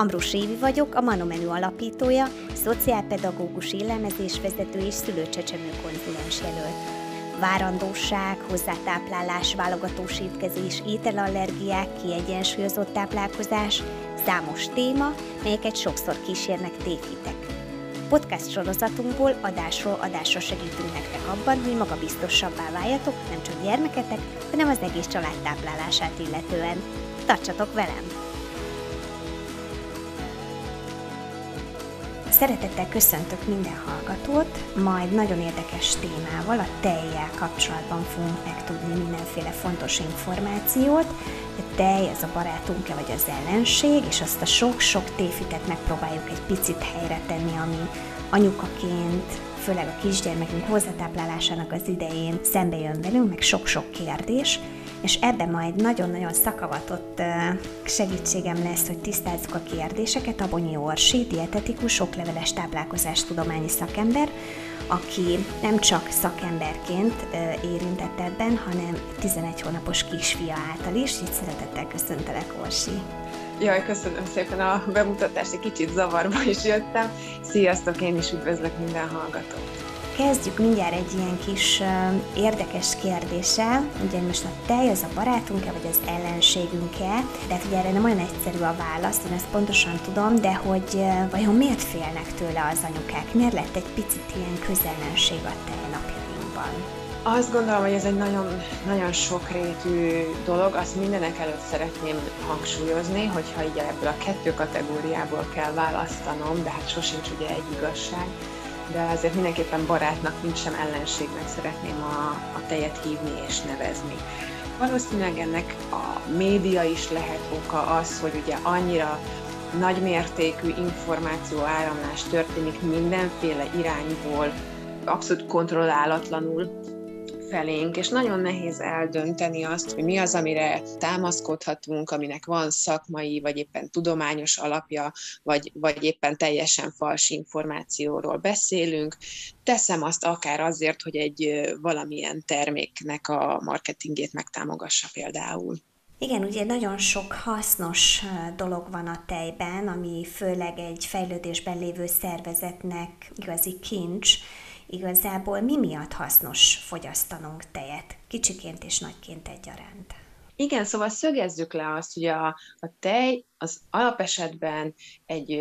Ambrus Évi vagyok, a Manomenü alapítója, szociálpedagógus élelmezésvezető és szülőcsecsemő konzulens jelölt. Várandóság, hozzátáplálás, válogatós étkezés, ételallergiák, kiegyensúlyozott táplálkozás, számos téma, melyeket sokszor kísérnek tévhitek. Podcast sorozatunkból adásról adásra segítünk nektek abban, hogy magabiztosabbá váljatok nem csak gyermeketek, hanem az egész család táplálását illetően. Tartsatok velem! Szeretettel köszöntök minden hallgatót, majd nagyon érdekes témával, a tejjel kapcsolatban fogunk megtudni mindenféle fontos információt. A tej, ez a barátunk-e vagy az ellenség, és azt a sok-sok téfitet megpróbáljuk egy picit helyre tenni, ami anyukaként, főleg a kisgyermekünk hozzátáplálásának az idején szembe jön velünk, meg sok-sok kérdés, és ebben majd nagyon-nagyon szakavatott segítségem lesz, hogy tisztázzuk a kérdéseket. Abonyi Orsi, dietetikus, sokleveles táplálkozás tudományi szakember, aki nem csak szakemberként érintett ebben, hanem 11 hónapos kisfia által is, így szeretettel köszöntelek, Orsi. Jaj, köszönöm szépen a bemutatást, egy kicsit zavarba is jöttem. Sziasztok, én is üdvözlök minden hallgatót! Kezdjük mindjárt egy ilyen kis érdekes kérdéssel. Ugye most a tej az a barátunk-e, vagy az ellenségünk-e? De hát ugye erre nem olyan egyszerű a válasz, én ezt pontosan tudom, de hogy vajon miért félnek tőle az anyukák? Miért lett egy picit ilyen közellenség a tej napjainkban? Azt gondolom, hogy ez egy nagyon, nagyon sokrétű dolog. Azt mindenek előtt szeretném hangsúlyozni, hogyha így ebből a kettő kategóriából kell választanom, de hát sosincs ugye egy igazság, de azért mindenképpen barátnak, mint sem ellenségnek szeretném a, a tejet hívni és nevezni. Valószínűleg ennek a média is lehet oka az, hogy ugye annyira nagymértékű információ áramlás történik mindenféle irányból, abszolút kontrollálatlanul, felénk, és nagyon nehéz eldönteni azt, hogy mi az, amire támaszkodhatunk, aminek van szakmai, vagy éppen tudományos alapja, vagy, vagy éppen teljesen fals információról beszélünk. Teszem azt akár azért, hogy egy valamilyen terméknek a marketingét megtámogassa például. Igen, ugye nagyon sok hasznos dolog van a tejben, ami főleg egy fejlődésben lévő szervezetnek igazi kincs, igazából mi miatt hasznos fogyasztanunk tejet, kicsiként és nagyként egyaránt? Igen, szóval szögezzük le azt, hogy a, a tej az alapesetben egy,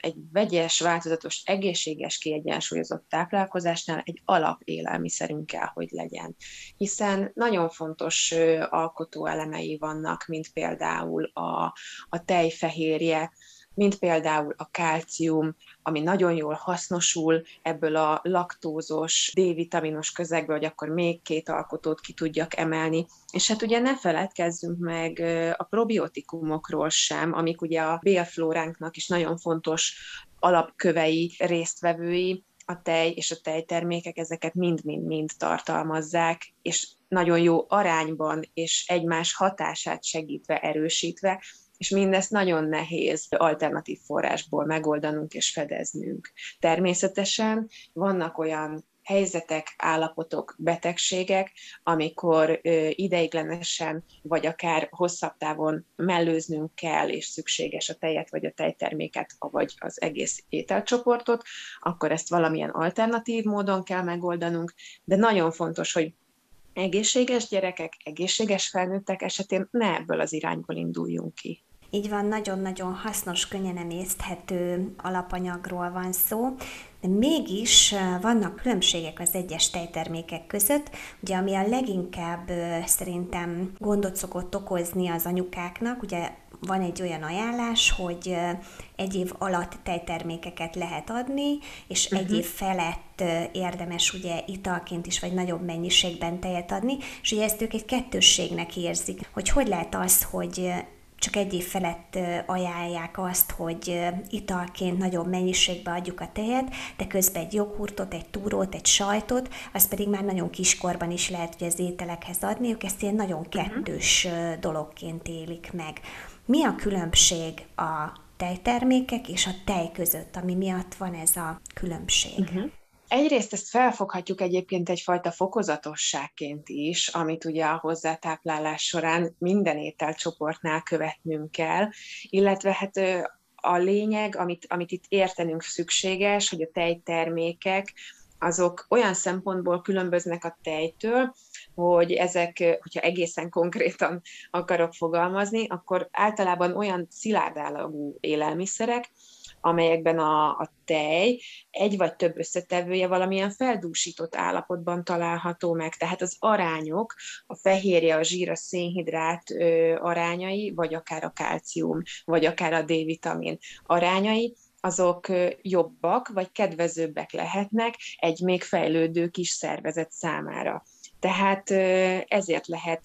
egy vegyes, változatos, egészséges, kiegyensúlyozott táplálkozásnál egy alapélelmiszerünk kell, hogy legyen. Hiszen nagyon fontos alkotó elemei vannak, mint például a, a tejfehérje, mint például a kálcium, ami nagyon jól hasznosul ebből a laktózos, D-vitaminos közegből, hogy akkor még két alkotót ki tudjak emelni. És hát ugye ne feledkezzünk meg a probiotikumokról sem, amik ugye a bélflóránknak is nagyon fontos alapkövei, résztvevői, a tej és a tejtermékek ezeket mind-mind-mind tartalmazzák, és nagyon jó arányban és egymás hatását segítve, erősítve és mindezt nagyon nehéz alternatív forrásból megoldanunk és fedeznünk. Természetesen vannak olyan helyzetek, állapotok, betegségek, amikor ideiglenesen, vagy akár hosszabb távon mellőznünk kell, és szükséges a tejet, vagy a tejterméket, vagy az egész ételcsoportot, akkor ezt valamilyen alternatív módon kell megoldanunk, de nagyon fontos, hogy egészséges gyerekek, egészséges felnőttek esetén ne ebből az irányból induljunk ki. Így van, nagyon-nagyon hasznos, könnyen emészthető alapanyagról van szó, de mégis vannak különbségek az egyes tejtermékek között, ugye ami a leginkább szerintem gondot szokott okozni az anyukáknak, ugye van egy olyan ajánlás, hogy egy év alatt tejtermékeket lehet adni, és uh-huh. egy év felett érdemes ugye italként is, vagy nagyobb mennyiségben tejet adni, és ugye ezt ők egy kettősségnek érzik, hogy hogy lehet az, hogy csak egy év felett ajánlják azt, hogy italként nagyobb mennyiségbe adjuk a tejet, de közben egy joghurtot, egy túrót, egy sajtot, az pedig már nagyon kiskorban is lehet, hogy az ételekhez adni, ők ezt ilyen nagyon mhm. kettős uh-huh. dologként élik meg. Mi a különbség a tejtermékek és a tej között, ami miatt van ez a különbség? Uh-huh. Egyrészt ezt felfoghatjuk egyébként egyfajta fokozatosságként is, amit ugye a hozzátáplálás során minden ételcsoportnál követnünk kell, illetve hát a lényeg, amit, amit itt értenünk szükséges, hogy a tejtermékek azok olyan szempontból különböznek a tejtől, hogy ezek, hogyha egészen konkrétan akarok fogalmazni, akkor általában olyan szilárdállagú élelmiszerek, amelyekben a, a tej egy vagy több összetevője valamilyen feldúsított állapotban található meg. Tehát az arányok, a fehérje, a zsír, a szénhidrát ö, arányai, vagy akár a kalcium, vagy akár a D-vitamin arányai, azok jobbak, vagy kedvezőbbek lehetnek egy még fejlődő kis szervezet számára. Tehát ezért lehet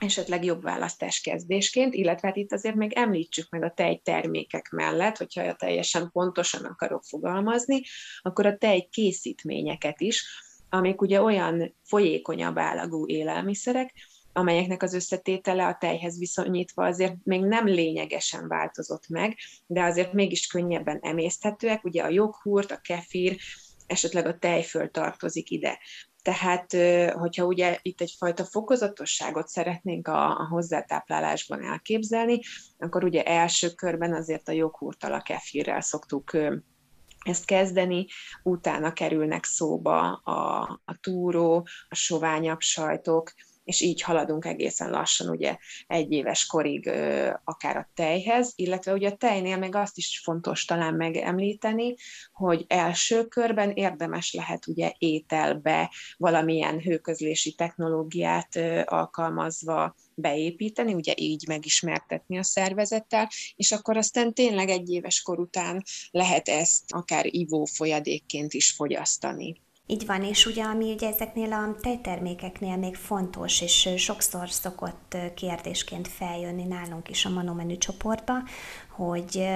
esetleg jobb választás kezdésként, illetve hát itt azért még említsük meg a tejtermékek mellett, hogyha teljesen pontosan akarok fogalmazni, akkor a tej készítményeket is, amik ugye olyan folyékonyabb állagú élelmiszerek, amelyeknek az összetétele a tejhez viszonyítva azért még nem lényegesen változott meg, de azért mégis könnyebben emészthetőek, ugye a joghurt, a kefir, esetleg a tejföl tartozik ide. Tehát, hogyha ugye itt egyfajta fokozatosságot szeretnénk a, a hozzátáplálásban elképzelni, akkor ugye első körben azért a joghurttal, a kefirrel szoktuk ezt kezdeni, utána kerülnek szóba a, a túró, a soványabb sajtok, és így haladunk egészen lassan ugye egy éves korig akár a tejhez, illetve ugye a tejnél meg azt is fontos talán megemlíteni, hogy első körben érdemes lehet ugye ételbe valamilyen hőközlési technológiát alkalmazva beépíteni, ugye így megismertetni a szervezettel, és akkor aztán tényleg egy éves kor után lehet ezt akár ivó folyadékként is fogyasztani. Így van, és ugye ami ugye ezeknél a tejtermékeknél még fontos, és sokszor szokott kérdésként feljönni nálunk is a manomenü csoportba, hogy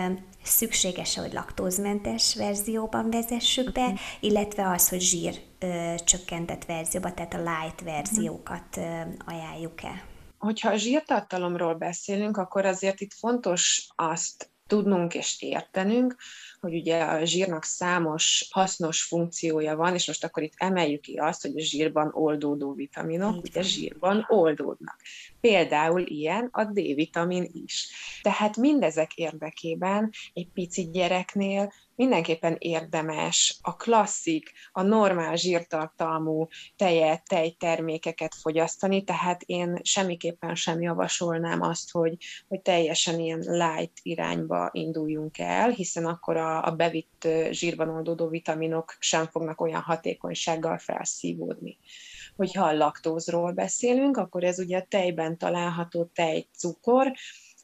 szükséges hogy laktózmentes verzióban vezessük be, uh-huh. illetve az, hogy zsír ö, csökkentett verzióban, tehát a light verziókat ö, ajánljuk-e. Hogyha a zsírtartalomról beszélünk, akkor azért itt fontos azt tudnunk és értenünk, hogy ugye a zsírnak számos hasznos funkciója van, és most akkor itt emeljük ki azt, hogy a zsírban oldódó vitaminok, ugye zsírban oldódnak. Például ilyen a D-vitamin is. Tehát mindezek érdekében egy pici gyereknél mindenképpen érdemes a klasszik, a normál zsírtartalmú tejet, tejtermékeket fogyasztani, tehát én semmiképpen sem javasolnám azt, hogy, hogy teljesen ilyen light irányba induljunk el, hiszen akkor a, a bevitt zsírban oldódó vitaminok sem fognak olyan hatékonysággal felszívódni. Hogyha a laktózról beszélünk, akkor ez ugye a tejben található tejcukor,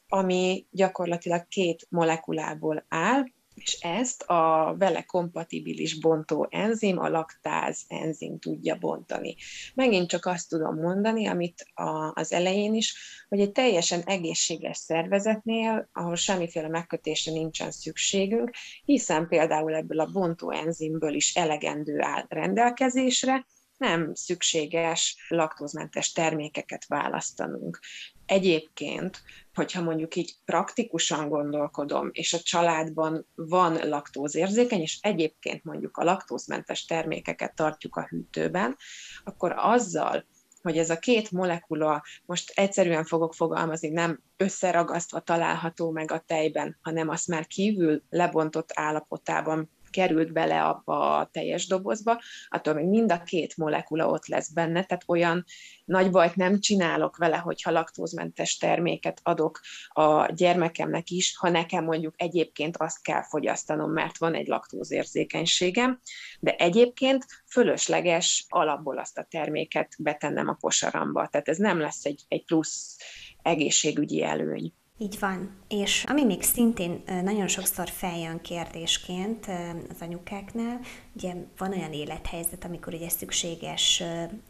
ami gyakorlatilag két molekulából áll, és ezt a vele kompatibilis bontó enzim, a laktáz enzim tudja bontani. Megint csak azt tudom mondani, amit a, az elején is, hogy egy teljesen egészséges szervezetnél, ahol semmiféle megkötésre nincsen szükségünk, hiszen például ebből a bontó enzimből is elegendő áll rendelkezésre, nem szükséges laktózmentes termékeket választanunk. Egyébként, hogyha mondjuk így praktikusan gondolkodom, és a családban van laktózérzékeny, és egyébként mondjuk a laktózmentes termékeket tartjuk a hűtőben, akkor azzal, hogy ez a két molekula, most egyszerűen fogok fogalmazni, nem összeragasztva található meg a tejben, hanem azt már kívül lebontott állapotában került bele abba a teljes dobozba, attól még mind a két molekula ott lesz benne, tehát olyan nagy bajt nem csinálok vele, hogyha laktózmentes terméket adok a gyermekemnek is, ha nekem mondjuk egyébként azt kell fogyasztanom, mert van egy laktózérzékenységem, de egyébként fölösleges alapból azt a terméket betennem a kosaramba. Tehát ez nem lesz egy, egy plusz egészségügyi előny. Így van. És ami még szintén nagyon sokszor feljön kérdésként az anyukáknál, ugye van olyan élethelyzet, amikor ugye szükséges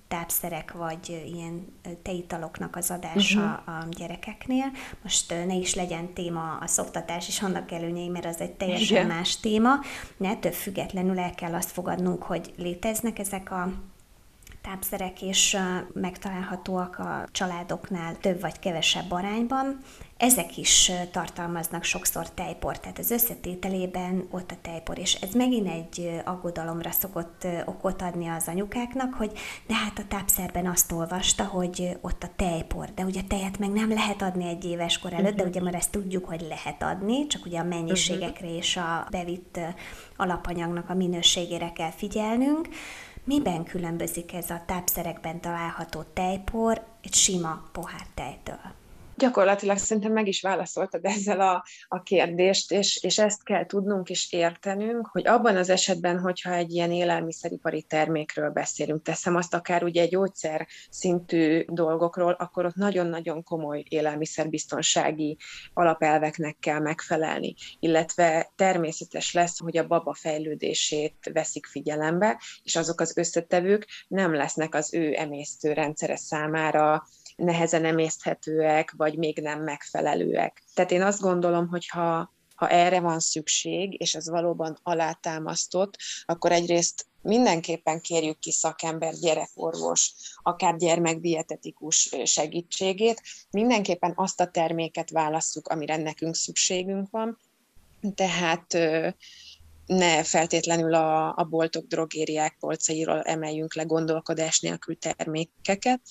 tápszerek vagy ilyen teitaloknak az adása uh-huh. a gyerekeknél. Most ne is legyen téma a szoktatás és annak előnyei, mert az egy teljesen Igen. más téma, de ettől függetlenül el kell azt fogadnunk, hogy léteznek ezek a tápszerek is megtalálhatóak a családoknál több vagy kevesebb arányban. Ezek is tartalmaznak sokszor tejport, tehát az összetételében ott a tejpor, és ez megint egy aggodalomra szokott okot adni az anyukáknak, hogy de hát a tápszerben azt olvasta, hogy ott a tejpor, de ugye tejet meg nem lehet adni egy éves kor előtt, de ugye már ezt tudjuk, hogy lehet adni, csak ugye a mennyiségekre és a bevitt alapanyagnak a minőségére kell figyelnünk. Miben különbözik ez a tápszerekben található tejpor egy sima pohár tejtől? Gyakorlatilag szerintem meg is válaszoltad ezzel a, a kérdést, és, és ezt kell tudnunk és értenünk, hogy abban az esetben, hogyha egy ilyen élelmiszeripari termékről beszélünk, teszem azt akár ugye gyógyszer szintű dolgokról, akkor ott nagyon-nagyon komoly élelmiszerbiztonsági alapelveknek kell megfelelni, illetve természetes lesz, hogy a baba fejlődését veszik figyelembe, és azok az összetevők nem lesznek az ő emésztőrendszere számára nehezen emészthetőek, vagy még nem megfelelőek. Tehát én azt gondolom, hogy ha, ha erre van szükség, és ez valóban alátámasztott, akkor egyrészt mindenképpen kérjük ki szakember, gyerekorvos, akár gyermekdietetikus segítségét, mindenképpen azt a terméket válasszuk, amire nekünk szükségünk van, tehát ne feltétlenül a, a boltok, drogériák polcairól emeljünk le gondolkodás nélkül termékeket,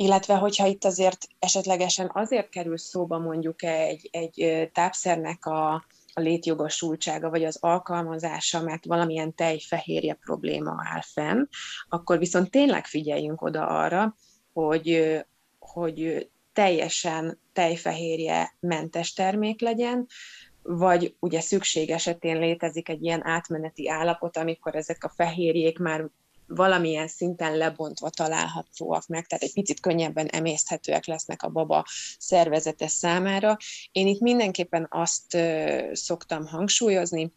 illetve hogyha itt azért esetlegesen azért kerül szóba mondjuk egy, egy tápszernek a, a létjogosultsága vagy az alkalmazása, mert valamilyen tejfehérje probléma áll fenn, akkor viszont tényleg figyeljünk oda arra, hogy, hogy teljesen tejfehérje mentes termék legyen, vagy ugye szükség esetén létezik egy ilyen átmeneti állapot, amikor ezek a fehérjék már valamilyen szinten lebontva találhatóak meg, tehát egy picit könnyebben emészthetőek lesznek a baba szervezete számára. Én itt mindenképpen azt szoktam hangsúlyozni,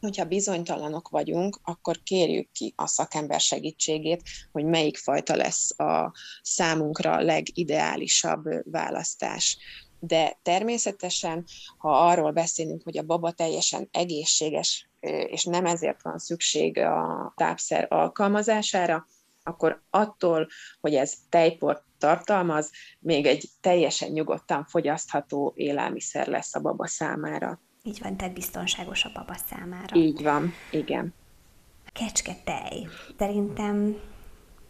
hogyha bizonytalanok vagyunk, akkor kérjük ki a szakember segítségét, hogy melyik fajta lesz a számunkra legideálisabb választás de természetesen, ha arról beszélünk, hogy a baba teljesen egészséges, és nem ezért van szükség a tápszer alkalmazására, akkor attól, hogy ez tejport tartalmaz, még egy teljesen nyugodtan fogyasztható élelmiszer lesz a baba számára. Így van, tehát biztonságos a baba számára. Így van, igen. Kecske tej. Szerintem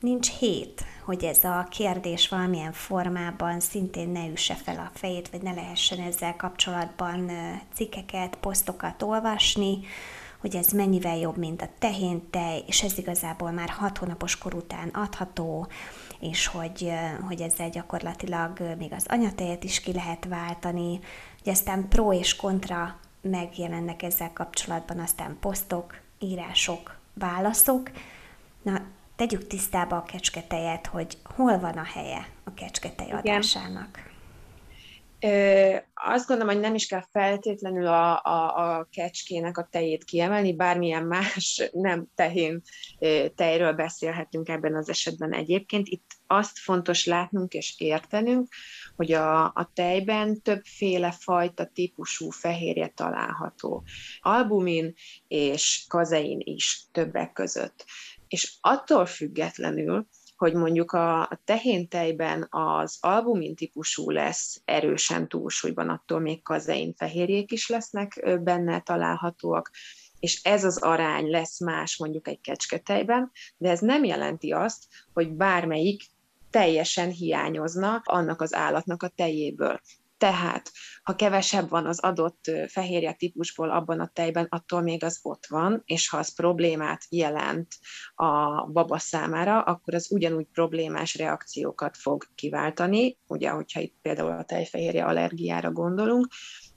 nincs hét, hogy ez a kérdés valamilyen formában szintén ne üsse fel a fejét, vagy ne lehessen ezzel kapcsolatban cikkeket, posztokat olvasni, hogy ez mennyivel jobb, mint a tehéntej, és ez igazából már hat hónapos kor után adható, és hogy, hogy ezzel gyakorlatilag még az anyatejet is ki lehet váltani, hogy aztán pro és kontra megjelennek ezzel kapcsolatban, aztán posztok, írások, válaszok. Na, tegyük tisztába a kecsketejet, hogy hol van a helye a kecsketej adásának. Ö, azt gondolom, hogy nem is kell feltétlenül a, a, a kecskének a tejét kiemelni, bármilyen más nem tehén tejről beszélhetünk ebben az esetben egyébként. Itt azt fontos látnunk és értenünk, hogy a, a tejben többféle fajta típusú fehérje található. Albumin és kazein is többek között és attól függetlenül, hogy mondjuk a, a tehéntejben az albumin típusú lesz erősen túlsúlyban, attól még kazein fehérjék is lesznek benne találhatóak, és ez az arány lesz más mondjuk egy kecsketejben, de ez nem jelenti azt, hogy bármelyik teljesen hiányozna annak az állatnak a tejéből. Tehát, ha kevesebb van az adott fehérje típusból abban a tejben, attól még az ott van, és ha az problémát jelent a baba számára, akkor az ugyanúgy problémás reakciókat fog kiváltani, ugye, hogyha itt például a tejfehérje allergiára gondolunk.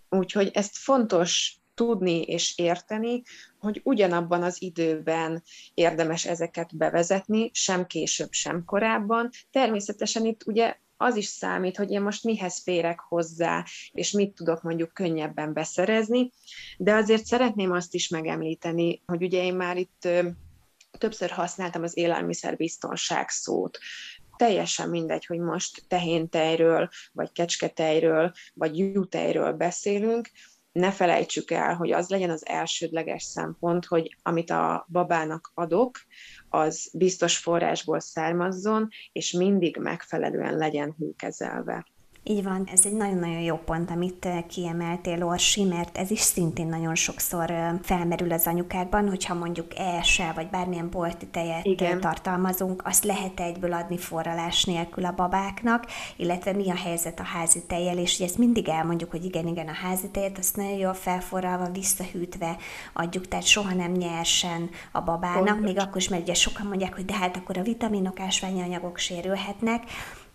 Úgyhogy ezt fontos tudni és érteni, hogy ugyanabban az időben érdemes ezeket bevezetni, sem később, sem korábban. Természetesen itt ugye az is számít, hogy én most mihez férek hozzá, és mit tudok mondjuk könnyebben beszerezni, de azért szeretném azt is megemlíteni, hogy ugye én már itt többször használtam az élelmiszerbiztonság szót. Teljesen mindegy, hogy most tehéntejről, vagy kecsketejről, vagy jutejről beszélünk, ne felejtsük el, hogy az legyen az elsődleges szempont, hogy amit a babának adok, az biztos forrásból származzon, és mindig megfelelően legyen hőkezelve. Így van, ez egy nagyon-nagyon jó pont, amit eh, kiemeltél, Orsi, mert ez is szintén nagyon sokszor eh, felmerül az anyukákban, hogyha mondjuk ESE vagy bármilyen bolti tejet eh, Igen. tartalmazunk, azt lehet egyből adni forralás nélkül a babáknak, illetve mi a helyzet a házi tejjel, és ezt mindig elmondjuk, hogy igen, igen, a házi tejet azt nagyon jól felforralva, visszahűtve adjuk, tehát soha nem nyersen a babának, Pontos. még akkor is, mert ugye sokan mondják, hogy de hát akkor a vitaminok, ásványi anyagok sérülhetnek,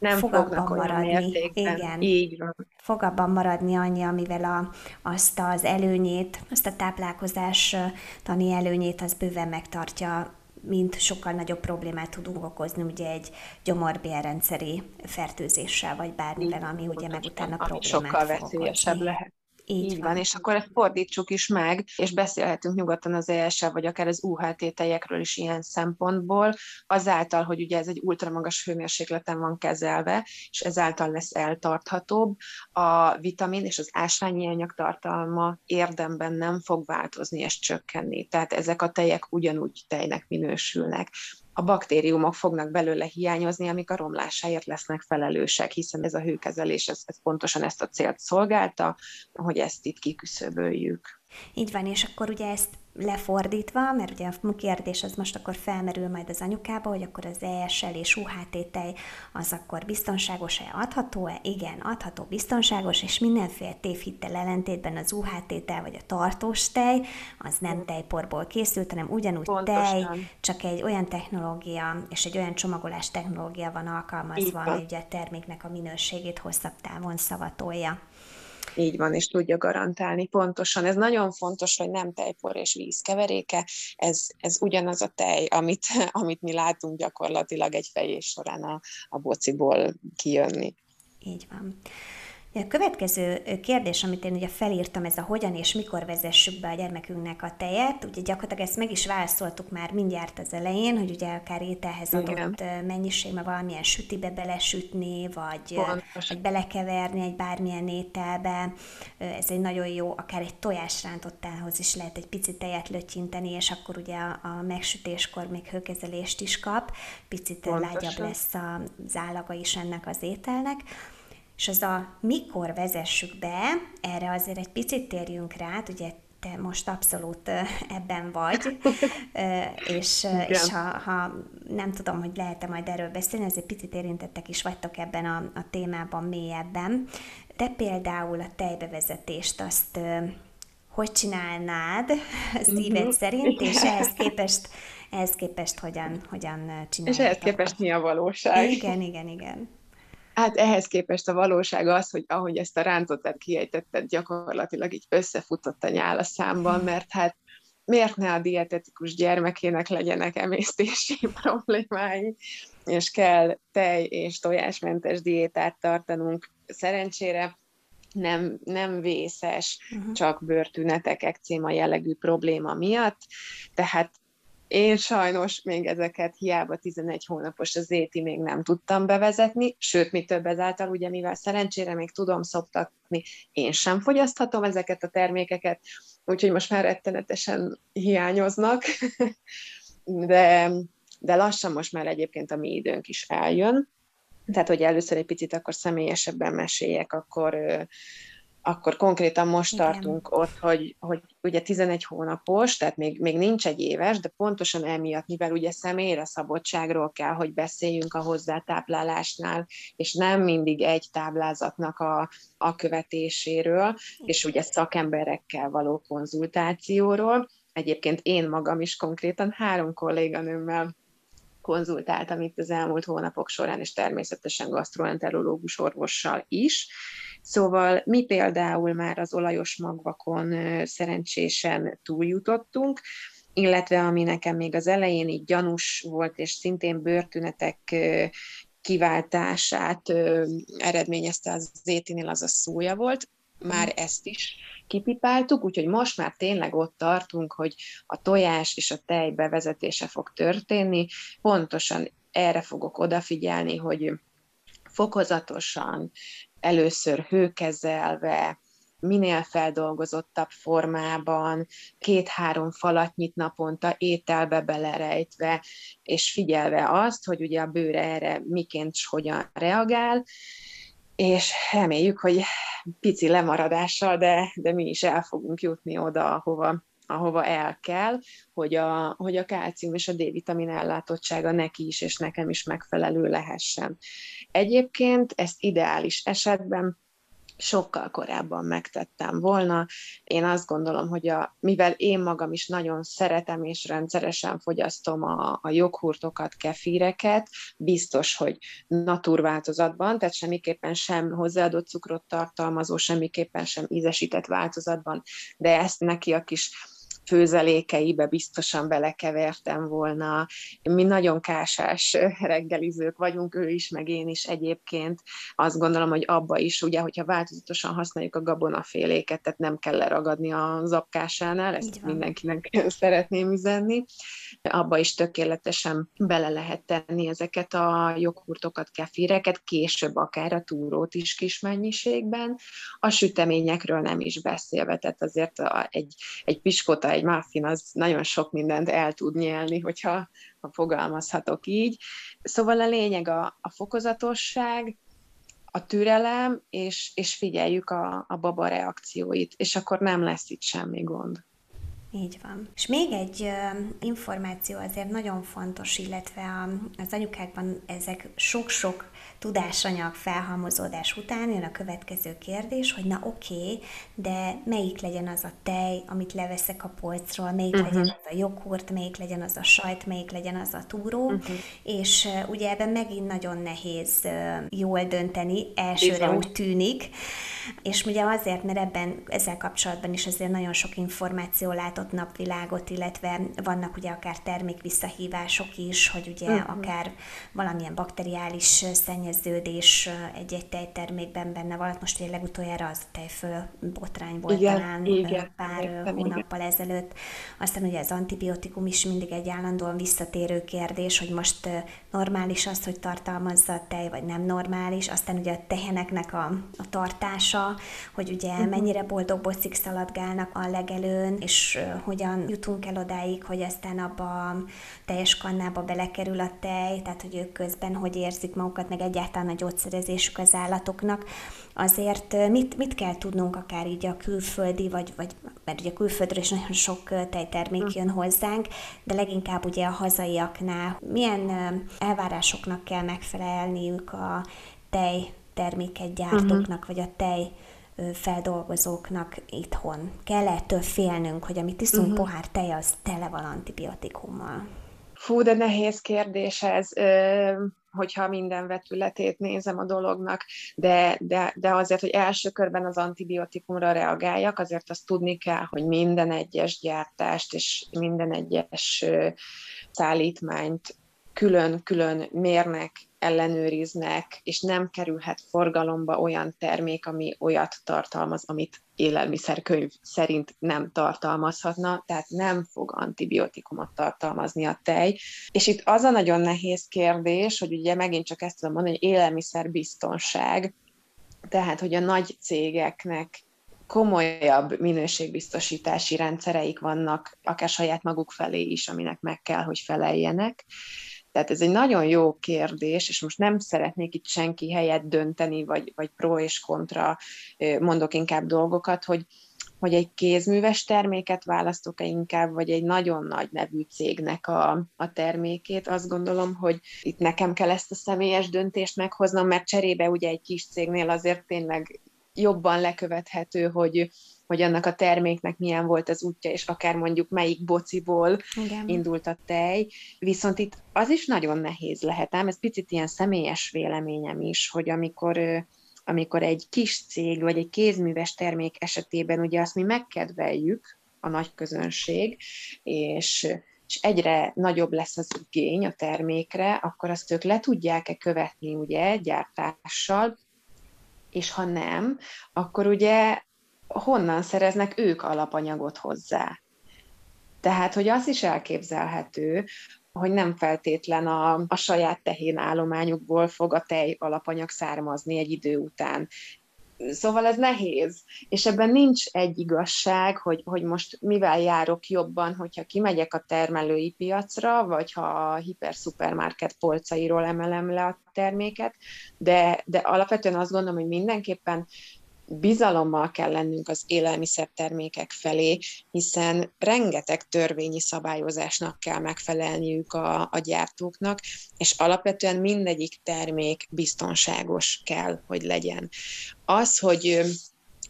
nem fog fognak maradni. Mértékben. Igen. Így van. Fog abban maradni annyi, amivel a, azt az előnyét, azt a táplálkozás tani előnyét az bőven megtartja mint sokkal nagyobb problémát tudunk okozni ugye egy gyomorbélrendszeri fertőzéssel, vagy bármivel, ami ugye meg utána problémát sokkal veszélyesebb lehet. Így, Így van. van, és akkor ezt fordítsuk is meg, és beszélhetünk nyugodtan az ESL, vagy akár az UHT tejekről is ilyen szempontból, azáltal, hogy ugye ez egy ultramagas hőmérsékleten van kezelve, és ezáltal lesz eltarthatóbb, a vitamin és az ásványi anyag tartalma érdemben nem fog változni és csökkenni. Tehát ezek a tejek ugyanúgy tejnek minősülnek a baktériumok fognak belőle hiányozni, amik a romlásáért lesznek felelősek, hiszen ez a hőkezelés ez, ez pontosan ezt a célt szolgálta, hogy ezt itt kiküszöböljük. Így van, és akkor ugye ezt lefordítva, mert ugye a kérdés az most akkor felmerül majd az anyukába, hogy akkor az ESL és UHT tej az akkor biztonságos-e, adható-e? Igen, adható, biztonságos, és mindenféle tévhittel ellentétben az UHT tej vagy a tartós tej, az nem tejporból készült, hanem ugyanúgy Pontosan. tej, csak egy olyan technológia és egy olyan csomagolás technológia van alkalmazva, ami ugye a terméknek a minőségét hosszabb távon szavatolja. Így van, és tudja garantálni pontosan. Ez nagyon fontos, hogy nem tejpor és víz keveréke, ez, ez ugyanaz a tej, amit, amit mi látunk gyakorlatilag egy fejés során a, a bociból kijönni. Így van. A következő kérdés, amit én ugye felírtam, ez a hogyan és mikor vezessük be a gyermekünknek a tejet. Ugye gyakorlatilag ezt meg is válaszoltuk már mindjárt az elején, hogy ugye akár ételhez adott Igen. mennyiség, mert valamilyen sütibe belesütni, vagy, vagy belekeverni egy bármilyen ételbe. Ez egy nagyon jó, akár egy tojásrántottához is lehet egy picit tejet lötyinteni, és akkor ugye a, a megsütéskor még hőkezelést is kap, picit Pontosan. lágyabb lesz az állaga is ennek az ételnek. És az a mikor vezessük be, erre azért egy picit térjünk rá, ugye te most abszolút ebben vagy, és, és ha, ha nem tudom, hogy lehet-e majd erről beszélni, ezért picit érintettek is vagytok ebben a, a témában mélyebben. Te például a tejbevezetést azt hogy csinálnád szíved uh-huh. szerint, és ehhez képest, ehhez képest hogyan, hogyan csinálod? És ehhez képest mi a valóság? Igen, igen, igen. Hát ehhez képest a valóság az, hogy ahogy ezt a rántottát kiejtetted, gyakorlatilag így összefutott a nyál a számban, mert hát miért ne a dietetikus gyermekének legyenek emésztési problémái, és kell tej és tojásmentes diétát tartanunk. Szerencsére nem, nem vészes, uh-huh. csak bőrtünetek, ekcéma jellegű probléma miatt, tehát én sajnos még ezeket hiába 11 hónapos az éti még nem tudtam bevezetni, sőt, mi több ezáltal, ugye mivel szerencsére még tudom szoptatni, én sem fogyaszthatom ezeket a termékeket, úgyhogy most már rettenetesen hiányoznak, de, de lassan most már egyébként a mi időnk is eljön. Tehát, hogy először egy picit akkor személyesebben meséljek, akkor akkor konkrétan most Igen. tartunk ott, hogy, hogy ugye 11 hónapos, tehát még, még nincs egy éves, de pontosan emiatt, mivel ugye személyre szabadságról kell, hogy beszéljünk a hozzátáplálásnál, és nem mindig egy táblázatnak a, a követéséről, és ugye szakemberekkel való konzultációról. Egyébként én magam is konkrétan három kolléganőmmel konzultáltam itt az elmúlt hónapok során, és természetesen gastroenterológus orvossal is, Szóval mi például már az olajos magvakon szerencsésen túljutottunk, illetve ami nekem még az elején így gyanús volt, és szintén bőrtünetek kiváltását eredményezte az étinél, az a szója volt. Már mhm. ezt is kipipáltuk, úgyhogy most már tényleg ott tartunk, hogy a tojás és a tej bevezetése fog történni. Pontosan erre fogok odafigyelni, hogy fokozatosan, először hőkezelve, minél feldolgozottabb formában, két-három falatnyit naponta ételbe belerejtve, és figyelve azt, hogy ugye a bőre erre miként és hogyan reagál, és reméljük, hogy pici lemaradással, de, de mi is el fogunk jutni oda, ahova, ahova el kell, hogy a, hogy a kálcium és a D-vitamin ellátottsága neki is és nekem is megfelelő lehessen. Egyébként ezt ideális esetben sokkal korábban megtettem volna. Én azt gondolom, hogy a, mivel én magam is nagyon szeretem és rendszeresen fogyasztom a, a joghurtokat, kefíreket, biztos, hogy naturváltozatban, tehát semmiképpen sem hozzáadott cukrot tartalmazó, semmiképpen sem ízesített változatban, de ezt neki a kis főzelékeibe biztosan belekevertem volna. Mi nagyon kásás reggelizők vagyunk, ő is, meg én is egyébként. Azt gondolom, hogy abba is, ugye, hogyha változatosan használjuk a gabonaféléket, tehát nem kell leragadni a zapkásánál, ezt mindenkinek szeretném üzenni. Abba is tökéletesen bele lehet tenni ezeket a joghurtokat, kefireket, később akár a túrót is kis mennyiségben. A süteményekről nem is beszélve, tehát azért egy, egy piskota egy muffin az nagyon sok mindent el tud nyelni, hogyha ha fogalmazhatok így. Szóval a lényeg a, a fokozatosság, a türelem, és, és figyeljük a, a baba reakcióit, és akkor nem lesz itt semmi gond. Így van. És még egy információ azért nagyon fontos, illetve a, az anyukákban ezek sok-sok tudásanyag felhalmozódás után jön a következő kérdés, hogy na oké, okay, de melyik legyen az a tej, amit leveszek a polcról, melyik uh-huh. legyen az a joghurt, melyik legyen az a sajt, melyik legyen az a túró, uh-huh. és uh, ugye ebben megint nagyon nehéz uh, jól dönteni, elsőre úgy tűnik, és ugye azért, mert ebben ezzel kapcsolatban is azért nagyon sok információ látott napvilágot, illetve vannak ugye akár termékvisszahívások is, hogy ugye uh-huh. akár valamilyen bakteriális szennyeződés egy-egy tejtermékben benne van. Most ugye legutoljára az tejföl botrány volt igen, talán igen, pár igen, hónappal igen. ezelőtt. Aztán ugye az antibiotikum is mindig egy állandóan visszatérő kérdés, hogy most normális az, hogy tartalmazza a tej, vagy nem normális. Aztán ugye a teheneknek a, a tartása, hogy ugye uh-huh. mennyire boldog bocik szaladgálnak a legelőn, és hogyan jutunk el odáig, hogy aztán abba a teljes kannába belekerül a tej, tehát hogy ők közben hogy érzik magukat, meg egyáltalán a gyógyszerezésük az állatoknak. Azért mit, mit kell tudnunk akár így a külföldi, vagy, vagy mert ugye külföldről is nagyon sok tejtermék jön hozzánk, de leginkább ugye a hazaiaknál milyen elvárásoknak kell megfelelniük a tej terméket gyártóknak, uh-huh. vagy a tej feldolgozókoknak itthon? Kell ettől félnünk, hogy amit iszunk uh-huh. pohár tej, az tele van antibiotikummal? Fú, de nehéz kérdés ez, hogyha minden vetületét nézem a dolognak, de, de, de azért, hogy első körben az antibiotikumra reagáljak, azért azt tudni kell, hogy minden egyes gyártást és minden egyes szállítmányt külön-külön mérnek, ellenőriznek, és nem kerülhet forgalomba olyan termék, ami olyat tartalmaz, amit élelmiszerkönyv szerint nem tartalmazhatna, tehát nem fog antibiotikumot tartalmazni a tej. És itt az a nagyon nehéz kérdés, hogy ugye megint csak ezt tudom mondani, hogy élelmiszerbiztonság, tehát hogy a nagy cégeknek komolyabb minőségbiztosítási rendszereik vannak, akár saját maguk felé is, aminek meg kell, hogy feleljenek. Tehát ez egy nagyon jó kérdés, és most nem szeretnék itt senki helyet dönteni, vagy, vagy pro és kontra mondok inkább dolgokat, hogy, hogy egy kézműves terméket választok-e inkább, vagy egy nagyon nagy nevű cégnek a, a termékét. Azt gondolom, hogy itt nekem kell ezt a személyes döntést meghoznom, mert cserébe ugye egy kis cégnél azért tényleg jobban lekövethető, hogy hogy annak a terméknek milyen volt az útja, és akár mondjuk melyik bociból Igen. indult a tej. Viszont itt az is nagyon nehéz lehet, ám ez picit ilyen személyes véleményem is, hogy amikor amikor egy kis cég, vagy egy kézműves termék esetében ugye azt mi megkedveljük, a nagy közönség, és, és egyre nagyobb lesz az igény a termékre, akkor azt ők le tudják-e követni ugye gyártással, és ha nem, akkor ugye honnan szereznek ők alapanyagot hozzá. Tehát, hogy az is elképzelhető, hogy nem feltétlen a, a saját tehén állományukból fog a tej alapanyag származni egy idő után. Szóval ez nehéz, és ebben nincs egy igazság, hogy, hogy most mivel járok jobban, hogyha kimegyek a termelői piacra, vagy ha a hiper-szupermarket polcairól emelem le a terméket, de, de alapvetően azt gondolom, hogy mindenképpen bizalommal kell lennünk az élelmiszertermékek felé, hiszen rengeteg törvényi szabályozásnak kell megfelelniük a, a gyártóknak, és alapvetően mindegyik termék biztonságos kell, hogy legyen. Az, hogy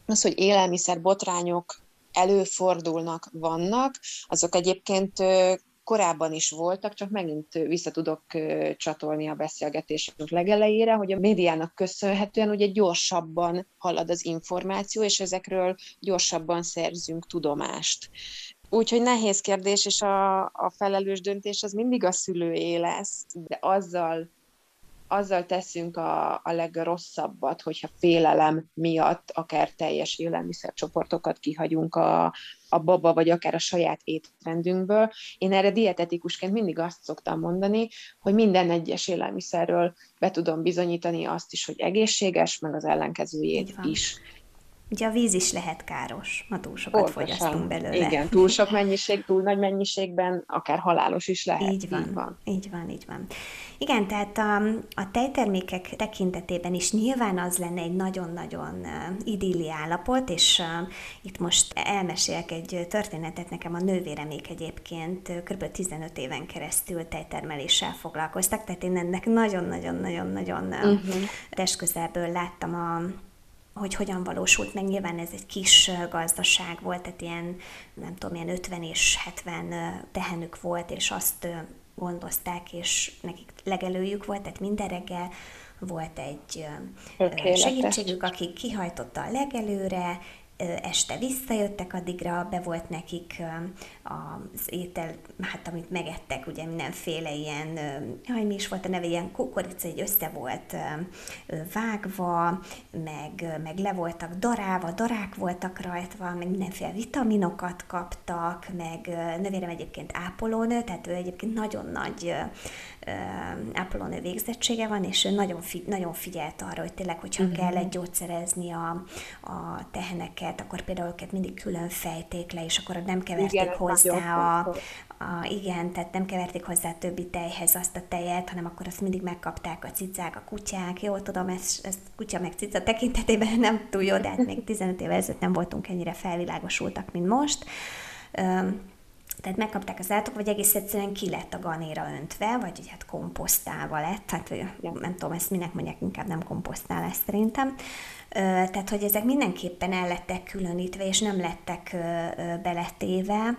az, hogy élelmiszer botrányok előfordulnak, vannak, azok egyébként korábban is voltak, csak megint vissza tudok csatolni a beszélgetésünk legelejére, hogy a médiának köszönhetően ugye gyorsabban halad az információ, és ezekről gyorsabban szerzünk tudomást. Úgyhogy nehéz kérdés, és a, a felelős döntés az mindig a szülőé lesz, de azzal azzal teszünk a, a legrosszabbat, hogyha félelem miatt akár teljes élelmiszercsoportokat kihagyunk a, a baba, vagy akár a saját étrendünkből. Én erre dietetikusként mindig azt szoktam mondani, hogy minden egyes élelmiszerről be tudom bizonyítani azt is, hogy egészséges, meg az ellenkezőjét is. Ugye a víz is lehet káros, ha túl sokat Pontosan. fogyasztunk belőle. Igen, túl sok mennyiség, túl nagy mennyiségben, akár halálos is lehet. Így van, így van, így van. Így van. Igen, tehát a, a tejtermékek tekintetében is nyilván az lenne egy nagyon-nagyon idilli állapot, és uh, itt most elmesélek egy történetet, nekem a nővéremék egyébként kb. 15 éven keresztül tejtermeléssel foglalkoztak, tehát én ennek nagyon-nagyon-nagyon-nagyon uh, uh-huh. testközelből láttam a hogy hogyan valósult meg. Nyilván ez egy kis gazdaság volt, tehát ilyen, nem tudom, ilyen 50 és 70 tehenük volt, és azt gondozták, és nekik legelőjük volt, tehát minden reggel volt egy Tökéletes. segítségük, aki kihajtotta a legelőre, este visszajöttek, addigra be volt nekik az étel, hát amit megettek, ugye mindenféle ilyen, jaj, mi is volt a neve, ilyen kukorica, egy össze volt vágva, meg, meg le voltak darálva, darák voltak rajta, meg mindenféle vitaminokat kaptak, meg nővérem egyébként ápolónő, tehát ő egyébként nagyon nagy ápolónő végzettsége van, és ő nagyon, fi, nagyon figyelt arra, hogy tényleg, hogyha uh-huh. kellett gyógyszerezni a, a teheneket, akkor például őket mindig külön fejték le, és akkor nem keverték igen, hozzá a, a, igen, tehát nem keverték hozzá a többi tejhez azt a tejet, hanem akkor azt mindig megkapták a cicák, a kutyák. Jó, tudom, ez, ez kutya meg cica tekintetében nem túl jó, de hát még 15 évvel ezelőtt nem voltunk ennyire felvilágosultak, mint most. Tehát megkapták az állatok, vagy egész egyszerűen ki lett a ganéra öntve, vagy ugye hát komposztálva lett, tehát nem tudom, ezt minek mondják, inkább nem komposztálás szerintem. Tehát, hogy ezek mindenképpen el lettek különítve, és nem lettek beletéve,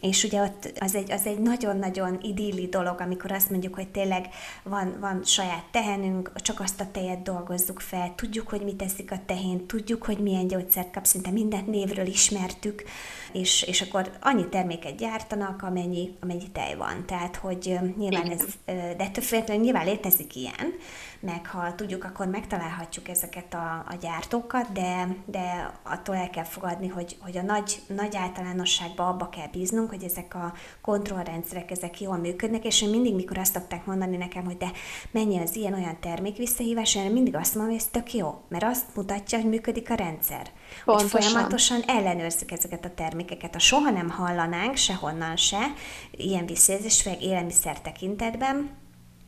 és ugye ott az egy, az egy nagyon-nagyon idilli dolog, amikor azt mondjuk, hogy tényleg van, van saját tehenünk, csak azt a tejet dolgozzuk fel, tudjuk, hogy mit teszik a tehén, tudjuk, hogy milyen gyógyszert kap, szinte mindent névről ismertük, és, és akkor annyi terméket gyártanak, amennyi, amennyi tej van. Tehát, hogy nyilván ez, de ettől nyilván létezik ilyen, meg ha tudjuk, akkor megtalálhatjuk ezeket a, a gyártókat, de, de attól el kell fogadni, hogy, hogy a nagy, nagy általánosságban abba kell bíznunk, hogy ezek a kontrollrendszerek, ezek jól működnek, és én mindig, mikor azt szokták mondani nekem, hogy de mennyi az ilyen-olyan termék visszahívás, én mindig azt mondom, hogy ez tök jó, mert azt mutatja, hogy működik a rendszer. Pontosan. Hogy folyamatosan ellenőrzik ezeket a termékeket. Ha soha nem hallanánk sehonnan se ilyen visszajelzést, főleg élelmiszer tekintetben,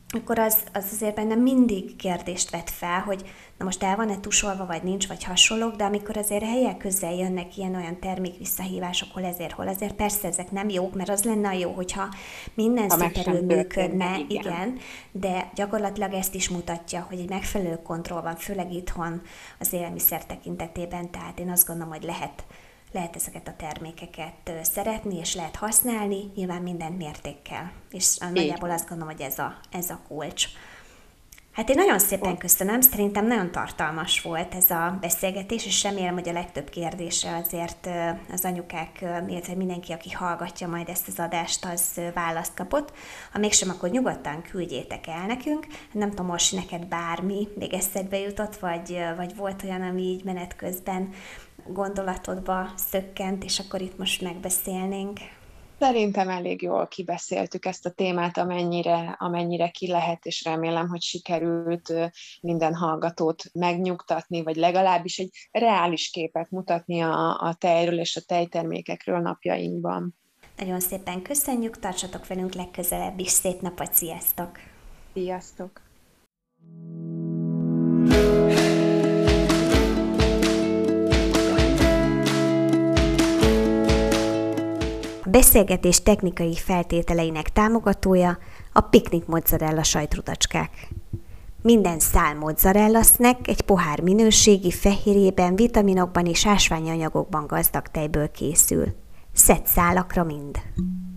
akkor az, az azért bennem mindig kérdést vet fel, hogy na most el van-e tusolva, vagy nincs, vagy hasonlók, de amikor azért helyek közel jönnek ilyen olyan termék visszahívások, hol ezért, hol ezért, persze ezek nem jók, mert az lenne a jó, hogyha minden szuperül működne, igen. igen, de gyakorlatilag ezt is mutatja, hogy egy megfelelő kontroll van, főleg itthon az élelmiszer tekintetében, tehát én azt gondolom, hogy lehet lehet ezeket a termékeket szeretni, és lehet használni, nyilván minden mértékkel. És nagyjából azt gondolom, hogy ez a, ez a kulcs. Hát én nagyon szépen köszönöm, szerintem nagyon tartalmas volt ez a beszélgetés, és remélem, hogy a legtöbb kérdésre azért az anyukák, illetve mindenki, aki hallgatja majd ezt az adást, az választ kapott. Ha mégsem, akkor nyugodtan küldjétek el nekünk. Nem tudom, most neked bármi még eszedbe jutott, vagy, vagy volt olyan, ami így menet közben gondolatodba szökkent, és akkor itt most megbeszélnénk? Szerintem elég jól kibeszéltük ezt a témát, amennyire, amennyire ki lehet, és remélem, hogy sikerült minden hallgatót megnyugtatni, vagy legalábbis egy reális képet mutatni a, a tejről és a tejtermékekről napjainkban. Nagyon szépen köszönjük, tartsatok velünk legközelebb is, szép napot, sziasztok! Sziasztok! A beszélgetés technikai feltételeinek támogatója a Piknik Mozzarella sajtrudacskák. Minden szál mozzarella snack egy pohár minőségi, fehérjében, vitaminokban és ásványi anyagokban gazdag tejből készül. Szett szálakra mind.